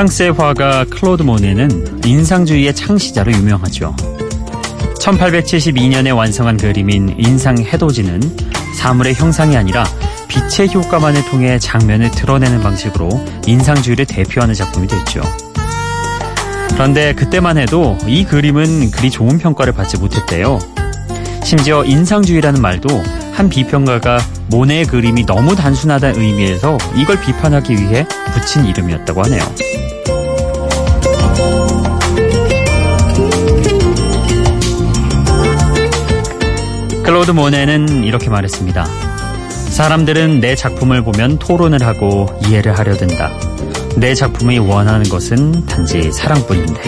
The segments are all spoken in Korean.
프랑스의 화가 클로드 모네는 인상주의의 창시자로 유명하죠. 1872년에 완성한 그림인 인상 해돋이는 사물의 형상이 아니라 빛의 효과만을 통해 장면을 드러내는 방식으로 인상주의를 대표하는 작품이 됐죠. 그런데 그때만 해도 이 그림은 그리 좋은 평가를 받지 못했대요. 심지어 인상주의라는 말도 한 비평가가 모네의 그림이 너무 단순하다는 의미에서 이걸 비판하기 위해 붙인 이름이었다고 하네요. 클로드 모네는 이렇게 말했습니다. 사람들은 내 작품을 보면 토론을 하고 이해를 하려 든다. 내 작품이 원하는 것은 단지 사랑뿐인데.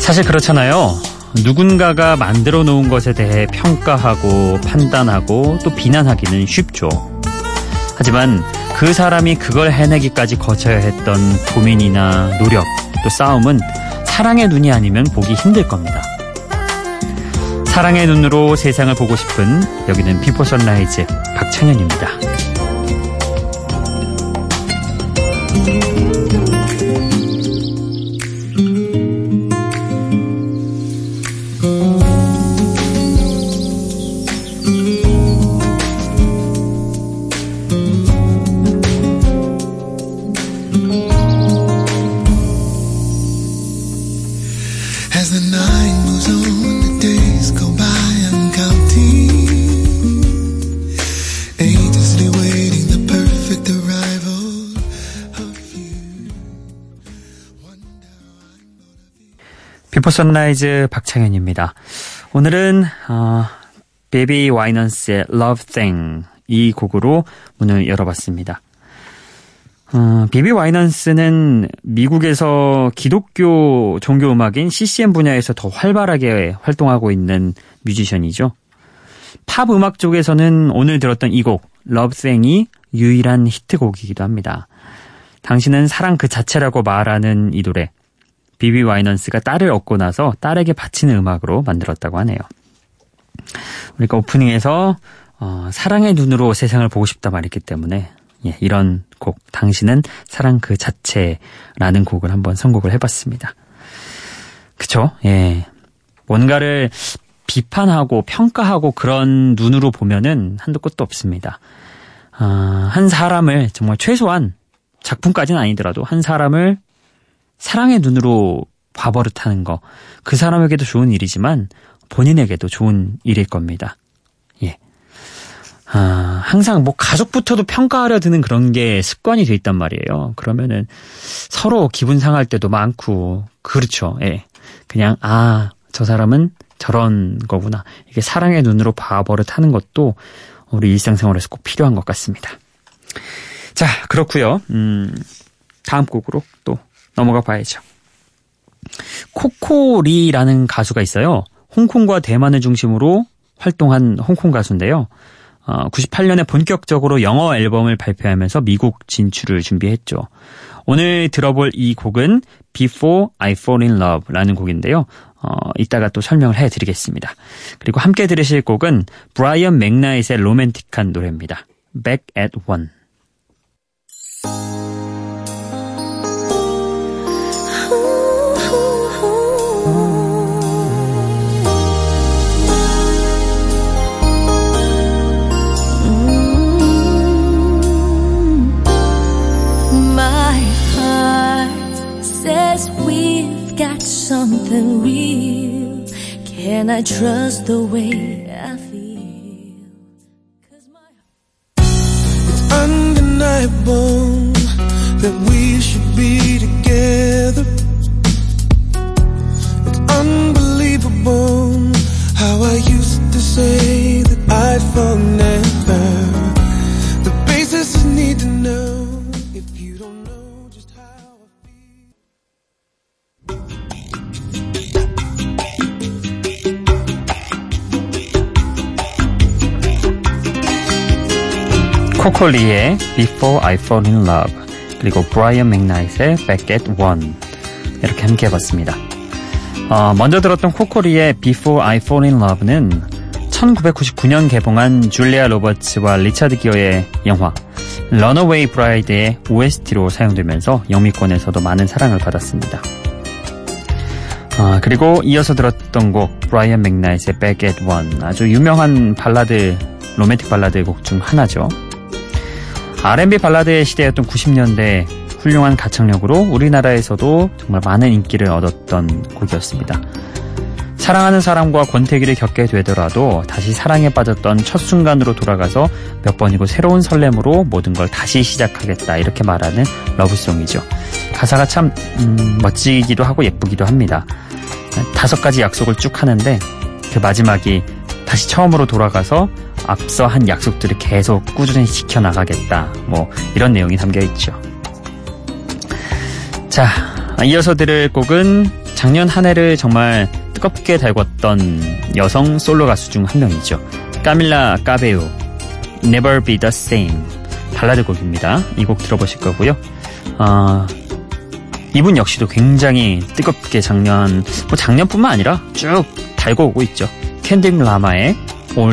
사실 그렇잖아요. 누군가가 만들어 놓은 것에 대해 평가하고 판단하고 또 비난하기는 쉽죠. 하지만 그 사람이 그걸 해내기까지 거쳐야 했던 고민이나 노력 또 싸움은 사랑의 눈이 아니면 보기 힘들 겁니다. 사랑의 눈으로 세상을 보고 싶은 여기는 비포 선라이즈 박창현입니다. 비포 선라이즈 박창현입니다. 오늘은 어, 비비 와이넌스의 Love Thing 이 곡으로 문을 열어봤습니다. 어, 비비 와이넌스는 미국에서 기독교 종교 음악인 CCM 분야에서 더 활발하게 활동하고 있는 뮤지션이죠. 팝 음악 쪽에서는 오늘 들었던 이 곡, Love Thing이 유일한 히트곡이기도 합니다. 당신은 사랑 그 자체라고 말하는 이 노래, 비비 와이넌스가 딸을 얻고 나서 딸에게 바치는 음악으로 만들었다고 하네요. 우리가 오프닝에서 어, 사랑의 눈으로 세상을 보고 싶다 말했기 때문에 예, 이런 곡 당신은 사랑 그 자체라는 곡을 한번 선곡을 해봤습니다. 그쵸? 예. 뭔가를 비판하고 평가하고 그런 눈으로 보면은 한도 끝도 없습니다. 아, 한 사람을 정말 최소한 작품까지는 아니더라도 한 사람을 사랑의 눈으로 봐버릇하는 거, 그 사람에게도 좋은 일이지만 본인에게도 좋은 일일 겁니다. 예. 아, 항상 뭐 가족부터도 평가하려 드는 그런 게 습관이 돼 있단 말이에요. 그러면은 서로 기분 상할 때도 많고, 그렇죠. 예. 그냥, 아, 저 사람은 저런 거구나. 이게 사랑의 눈으로 봐버릇 하는 것도 우리 일상생활에서 꼭 필요한 것 같습니다. 자, 그렇고요 음, 다음 곡으로 또 넘어가 봐야죠. 코코리라는 가수가 있어요. 홍콩과 대만을 중심으로 활동한 홍콩 가수인데요. 어, 98년에 본격적으로 영어 앨범을 발표하면서 미국 진출을 준비했죠. 오늘 들어볼 이 곡은 Before I Fall in Love라는 곡인데요. 어, 이따가 또 설명을 해드리겠습니다. 그리고 함께 들으실 곡은 브라이언 맥나잇의 로맨틱한 노래입니다. Back at One. Can I trust the way I feel? my Undeniable that we should be together. It's unbelievable how I used to say that I'd fall never. 코코 리의 Before I Fall in Love 그리고 브라이언 맥나잇의 Back at One 이렇게 함께 해봤습니다. 어, 먼저 들었던 코코 리의 Before I Fall in Love는 1999년 개봉한 줄리아 로버츠와 리차드 기어의 영화 Runaway Bride의 OST로 사용되면서 영미권에서도 많은 사랑을 받았습니다. 아, 그리고 이어서 들었던 곡 브라이언 맥나이트의 Back at One 아주 유명한 발라드 로맨틱 발라드 곡 중 하나죠. R&B 발라드의 시대였던 90년대 훌륭한 가창력으로 우리나라에서도 정말 많은 인기를 얻었던 곡이었습니다. 사랑하는 사람과 권태기를 겪게 되더라도 다시 사랑에 빠졌던 첫 순간으로 돌아가서 몇 번이고 새로운 설렘으로 모든 걸 다시 시작하겠다 이렇게 말하는 러브송이죠. 가사가 참 음, 멋지기도 하고 예쁘기도 합니다. 다섯 가지 약속을 쭉 하는데 그 마지막이 다시 처음으로 돌아가서 앞서 한 약속들을 계속 꾸준히 지켜나가겠다. 뭐 이런 내용이 담겨 있죠. 자, 이어서 들을 곡은 작년 한 해를 정말 뜨겁게 달궜던 여성 솔로 가수 중 한 명이죠. 까밀라 까베우, Never Be The Same 발라드 곡입니다. 이 곡 들어보실 거고요. 어, 이분 역시도 굉장히 뜨겁게 작년, 뭐 작년뿐만 아니라 쭉 달고 오고 있죠. 캔딩 라마의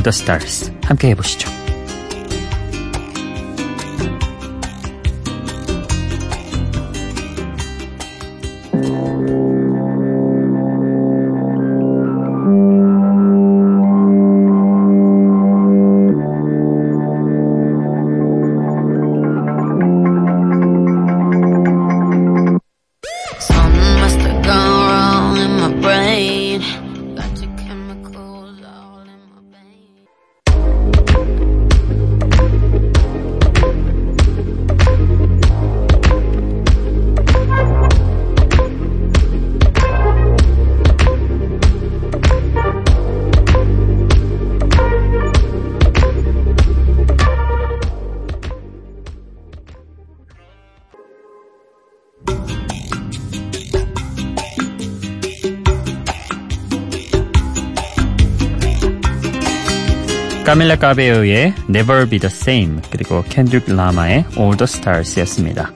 The Stars 함께 해보시죠. 까밀라 까베오의 Never Be The Same 그리고 켄드릭 라마의 All The Stars였습니다.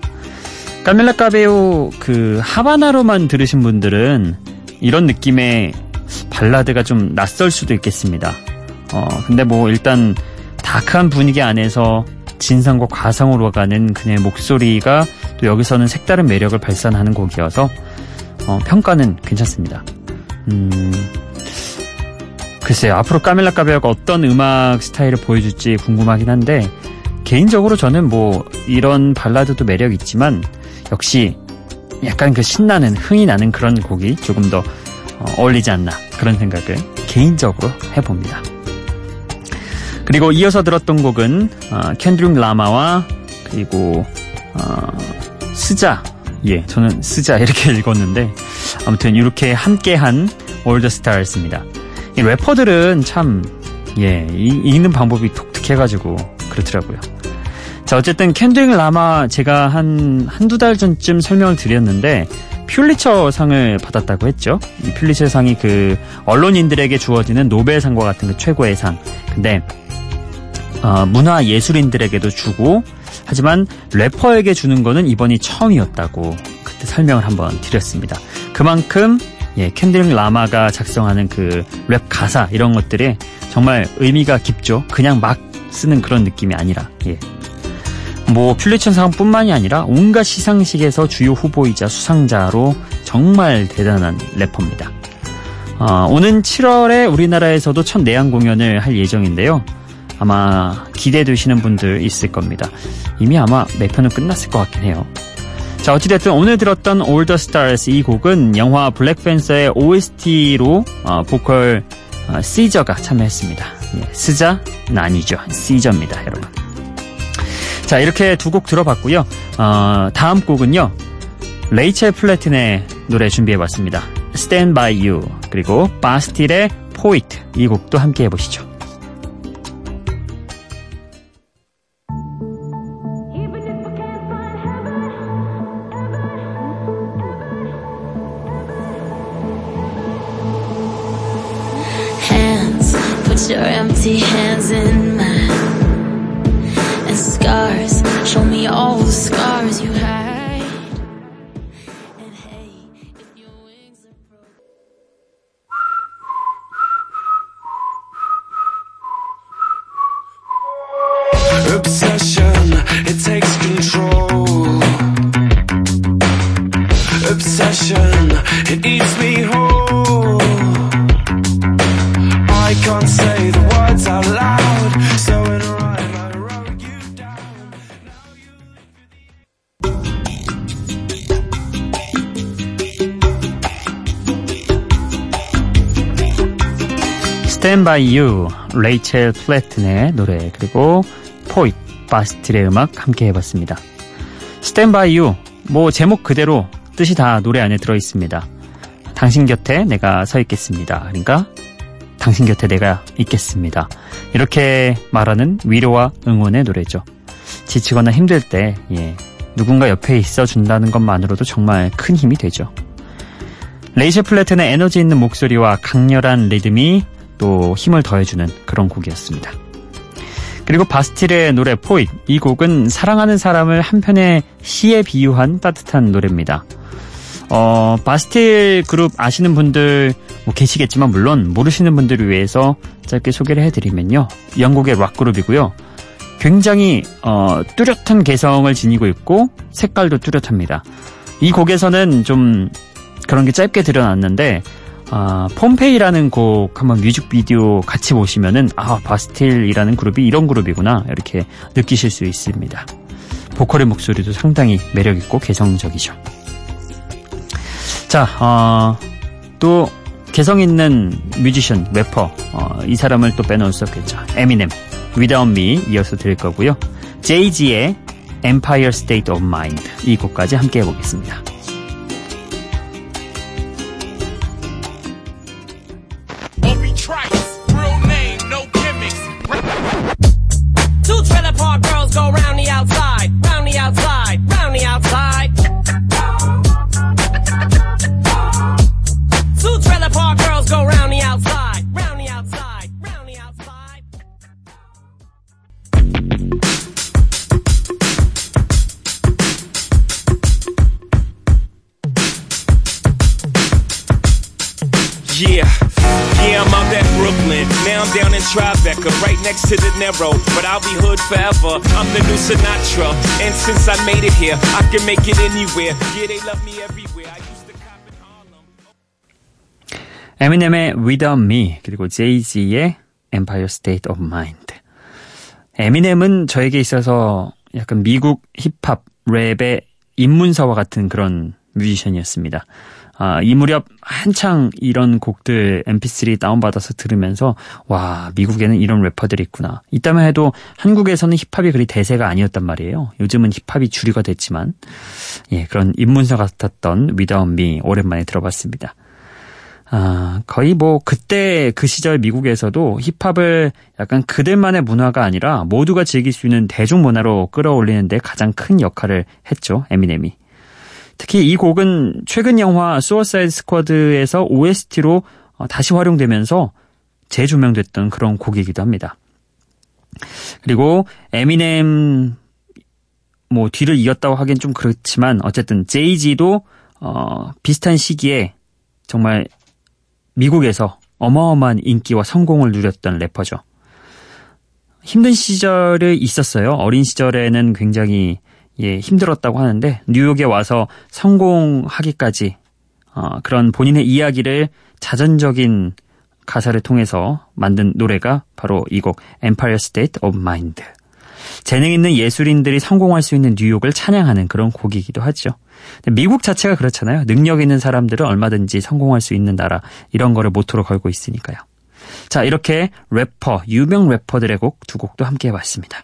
까밀라 까베오 그 하바나로만 들으신 분들은 이런 느낌의 발라드가 좀 낯설 수도 있겠습니다. 어 근데 뭐 일단 다크한 분위기 안에서 진상과 과성으로 가는 그녀의 목소리가 또 여기서는 색다른 매력을 발산하는 곡이어서 어, 평가는 괜찮습니다. 음, 글쎄요, 앞으로 까밀라 까베오가 어떤 음악 스타일을 보여줄지 궁금하긴 한데, 개인적으로 저는 뭐, 이런 발라드도 매력 있지만, 역시 약간 그 신나는, 흥이 나는 그런 곡이 조금 더 어, 어울리지 않나, 그런 생각을 개인적으로 해봅니다. 그리고 이어서 들었던 곡은, 어, 켄드릭 라마와, 그리고, 어, 스자. 예, 저는 스자 이렇게 읽었는데, 아무튼 이렇게 함께한 Stars입니다. 이 래퍼들은 참, 예, 이, 읽는 방법이 독특해가지고 그렇더라고요. 자, 어쨌든 캔드릭 라마 제가 한, 한두 달 전쯤 설명을 드렸는데, 퓰리처 상을 받았다고 했죠. 이 퓰리처 상이 그 언론인들에게 주어지는 노벨상과 같은 그 최고의 상. 근데, 어, 문화 예술인들에게도 주고, 하지만 래퍼에게 주는 거는 이번이 처음이었다고 그때 설명을 한번 드렸습니다. 그만큼 예, 켄드릭 라마가 작성하는 그 랩 가사 이런 것들이 정말 의미가 깊죠. 그냥 막 쓰는 그런 느낌이 아니라 예. 뭐 퓰리처상뿐만이 아니라 온갖 시상식에서 주요 후보이자 수상자로 정말 대단한 래퍼입니다. 어, 오는 7월에 우리나라에서도 첫 내한 공연을 할 예정인데요. 아마 기대되시는 분들 있을 겁니다. 이미 아마 매편은 끝났을 것 같긴 해요. 자, 어찌됐든 오늘 들었던 the Stars 이 곡은 영화 블랙팬서의 OST로 어, 보컬 어, 시저가 참여했습니다. 예, 스자는 아니죠. 시저입니다, 여러분. 자, 이렇게 두 곡 들어봤고요. 어, 다음 곡은요. 레이첼 플래튼의 노래 준비해봤습니다. Stand By You 그리고 바스틸의 Poet 이 곡도 함께 해보시죠. Your empty hands in Stand By You, 레이첼 플래튼의 노래 그리고 Poet, 바스틸의 음악 함께 해봤습니다. Stand By You, 뭐 제목 그대로 뜻이 다 노래 안에 들어있습니다. 당신 곁에 내가 서 있겠습니다. 그러니까 당신 곁에 내가 있겠습니다. 이렇게 말하는 위로와 응원의 노래죠. 지치거나 힘들 때 예, 누군가 옆에 있어 준다는 것만으로도 정말 큰 힘이 되죠. 레이첼 플래튼의 에너지 있는 목소리와 강렬한 리듬이 또 힘을 더해주는 그런 곡이었습니다. 그리고 바스틸의 노래 Poet 이 곡은 사랑하는 사람을 한편의 시에 비유한 따뜻한 노래입니다. 어, 바스틸 그룹 아시는 분들 뭐 계시겠지만 물론 모르시는 분들을 위해서 짧게 소개를 해드리면요. 영국의 락 그룹이고요. 굉장히 어, 뚜렷한 개성을 지니고 있고 색깔도 뚜렷합니다. 이 곡에서는 좀 그런 게 짧게 드러났는데 아, 폼페이라는 곡 한번 뮤직비디오 같이 보시면은 아 바스틸이라는 그룹이 이런 그룹이구나 이렇게 느끼실 수 있습니다. 보컬의 목소리도 상당히 매력 있고 개성적이죠. 자, 어, 또 개성 있는 뮤지션, 래퍼 어, 이 사람을 또 빼놓을 수 없겠죠. 에미넴, Without Me 이어서 들을 거고요. 제이지의 Empire State of Mind 이 곡까지 함께 해보겠습니다. track. Right next to the Narrow. But I'll be hood forever. I'm the new Sinatra. And since I made it here, I can make it anywhere. Yeah, they love me everywhere. I used to cop in Harlem. 에미넴의 Without Me 그리고 제이지의 Empire State of Mind. 에미넴은 저에게 있어서 약간 미국 힙합 랩의 입문서와 같은 그런 뮤지션이었습니다. 아, 이 무렵 한창 이런 곡들 mp3 다운받아서 들으면서 와 미국에는 이런 래퍼들이 있구나. 이때만 해도 한국에서는 힙합이 그리 대세가 아니었단 말이에요. 요즘은 힙합이 주류가 됐지만 예 그런 입문서 같았던 Me 오랜만에 들어봤습니다. 아, 거의 뭐 그때 그 시절 미국에서도 힙합을 약간 그들만의 문화가 아니라 모두가 즐길 수 있는 대중 문화로 끌어올리는데 가장 큰 역할을 했죠. 에미넴이. 특히 이 곡은 최근 영화 Suicide Squad에서 OST로 어, 다시 활용되면서 재조명됐던 그런 곡이기도 합니다. 그리고 에미넴 뭐 뒤를 이었다고 하기엔 좀 그렇지만 어쨌든 제이지도 어, 비슷한 시기에 정말 미국에서 어마어마한 인기와 성공을 누렸던 래퍼죠. 힘든 시절이 있었어요. 어린 시절에는 굉장히 예, 힘들었다고 하는데 뉴욕에 와서 성공하기까지 어, 그런 본인의 이야기를 자전적인 가사를 통해서 만든 노래가 바로 이 곡 Empire State of Mind. 재능 있는 예술인들이 성공할 수 있는 뉴욕을 찬양하는 그런 곡이기도 하죠. 미국 자체가 그렇잖아요. 능력 있는 사람들은 얼마든지 성공할 수 있는 나라 이런 거를 모토로 걸고 있으니까요. 자 이렇게 래퍼 유명 래퍼들의 곡 두 곡도 함께 해봤습니다.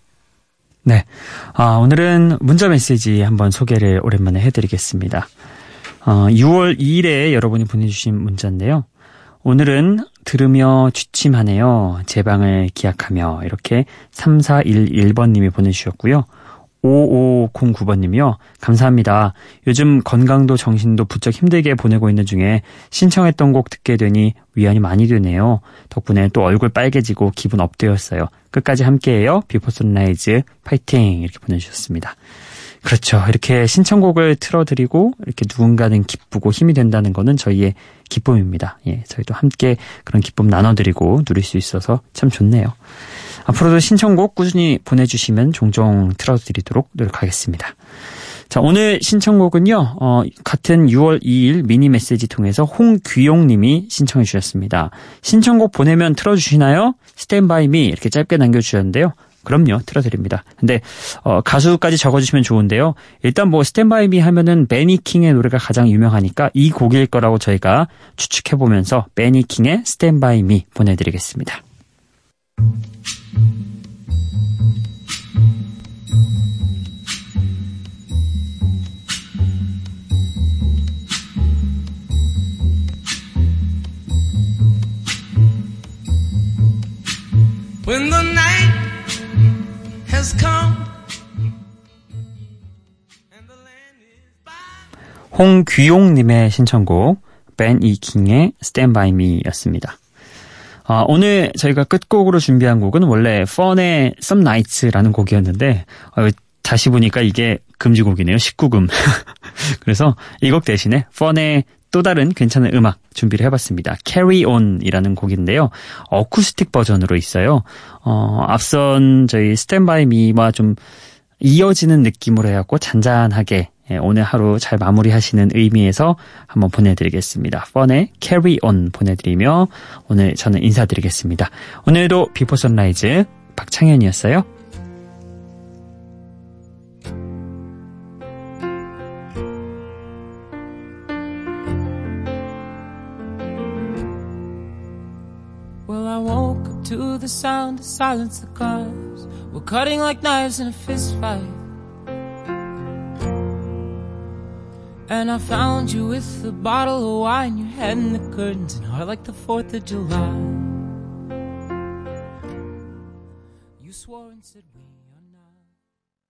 네. 아, 오늘은 문자 메시지 한번 소개를 오랜만에 해드리겠습니다. 어, 6월 2일에 여러분이 보내주신 문자인데요. 오늘은 들으며 취침하네요. 재방을 기약하며 이렇게 3411번님이 보내주셨고요. 5509번님이요. 감사합니다. 요즘 건강도 정신도 부쩍 힘들게 보내고 있는 중에 신청했던 곡 듣게 되니 위안이 많이 되네요. 덕분에 또 얼굴 빨개지고 기분 up되었어요. 끝까지 함께해요. Before Sunrise 파이팅 이렇게 보내주셨습니다. 그렇죠. 이렇게 신청곡을 틀어드리고 이렇게 누군가는 기쁘고 힘이 된다는 거는 저희의 기쁨입니다. 예, 저희도 함께 그런 기쁨 나눠드리고 누릴 수 있어서 참 좋네요. 앞으로도 신청곡 꾸준히 보내주시면 종종 틀어드리도록 노력하겠습니다. 자, 오늘 신청곡은요, 어, 같은 6월 2일 미니 메시지 통해서 홍귀용 님이 신청해 주셨습니다. 신청곡 보내면 틀어주시나요? 스탠바이 미 이렇게 짧게 남겨주셨는데요. 그럼요, 틀어드립니다. 근데, 어, 가수까지 적어주시면 좋은데요. 일단 뭐, 스탠바이 미 하면은 베니킹의 노래가 가장 유명하니까 이 곡일 거라고 저희가 추측해보면서 베니킹의 스탠바이 미 보내드리겠습니다. When the night has come. 홍귀용님의 신청곡 벤 이킹의 Stand By Me였습니다. 아, 오늘 저희가 끝곡으로 준비한 곡은 원래 펀의 Some Nights라는 곡이었는데 어, 다시 보니까 이게 금지곡이네요. 19금. 그래서 이 곡 대신에 펀의 또 다른 괜찮은 음악 준비를 해봤습니다. Carry On이라는 곡인데요. 어쿠스틱 버전으로 있어요. 어, 앞선 저희 By Me와 좀 이어지는 느낌으로 해갖고 잔잔하게 예, 오늘 하루 잘 마무리하시는 의미에서 한번 보내드리겠습니다. 펀의 Carry On 보내드리며 오늘 저는 인사드리겠습니다. 오늘도 Before Sunrise 박창현이었어요. To the sound of silence. The cars were cutting like knives in a fist fight. And I found you with a bottle of wine, your head in the curtains, and heart like the 4th of July. You swore and said we.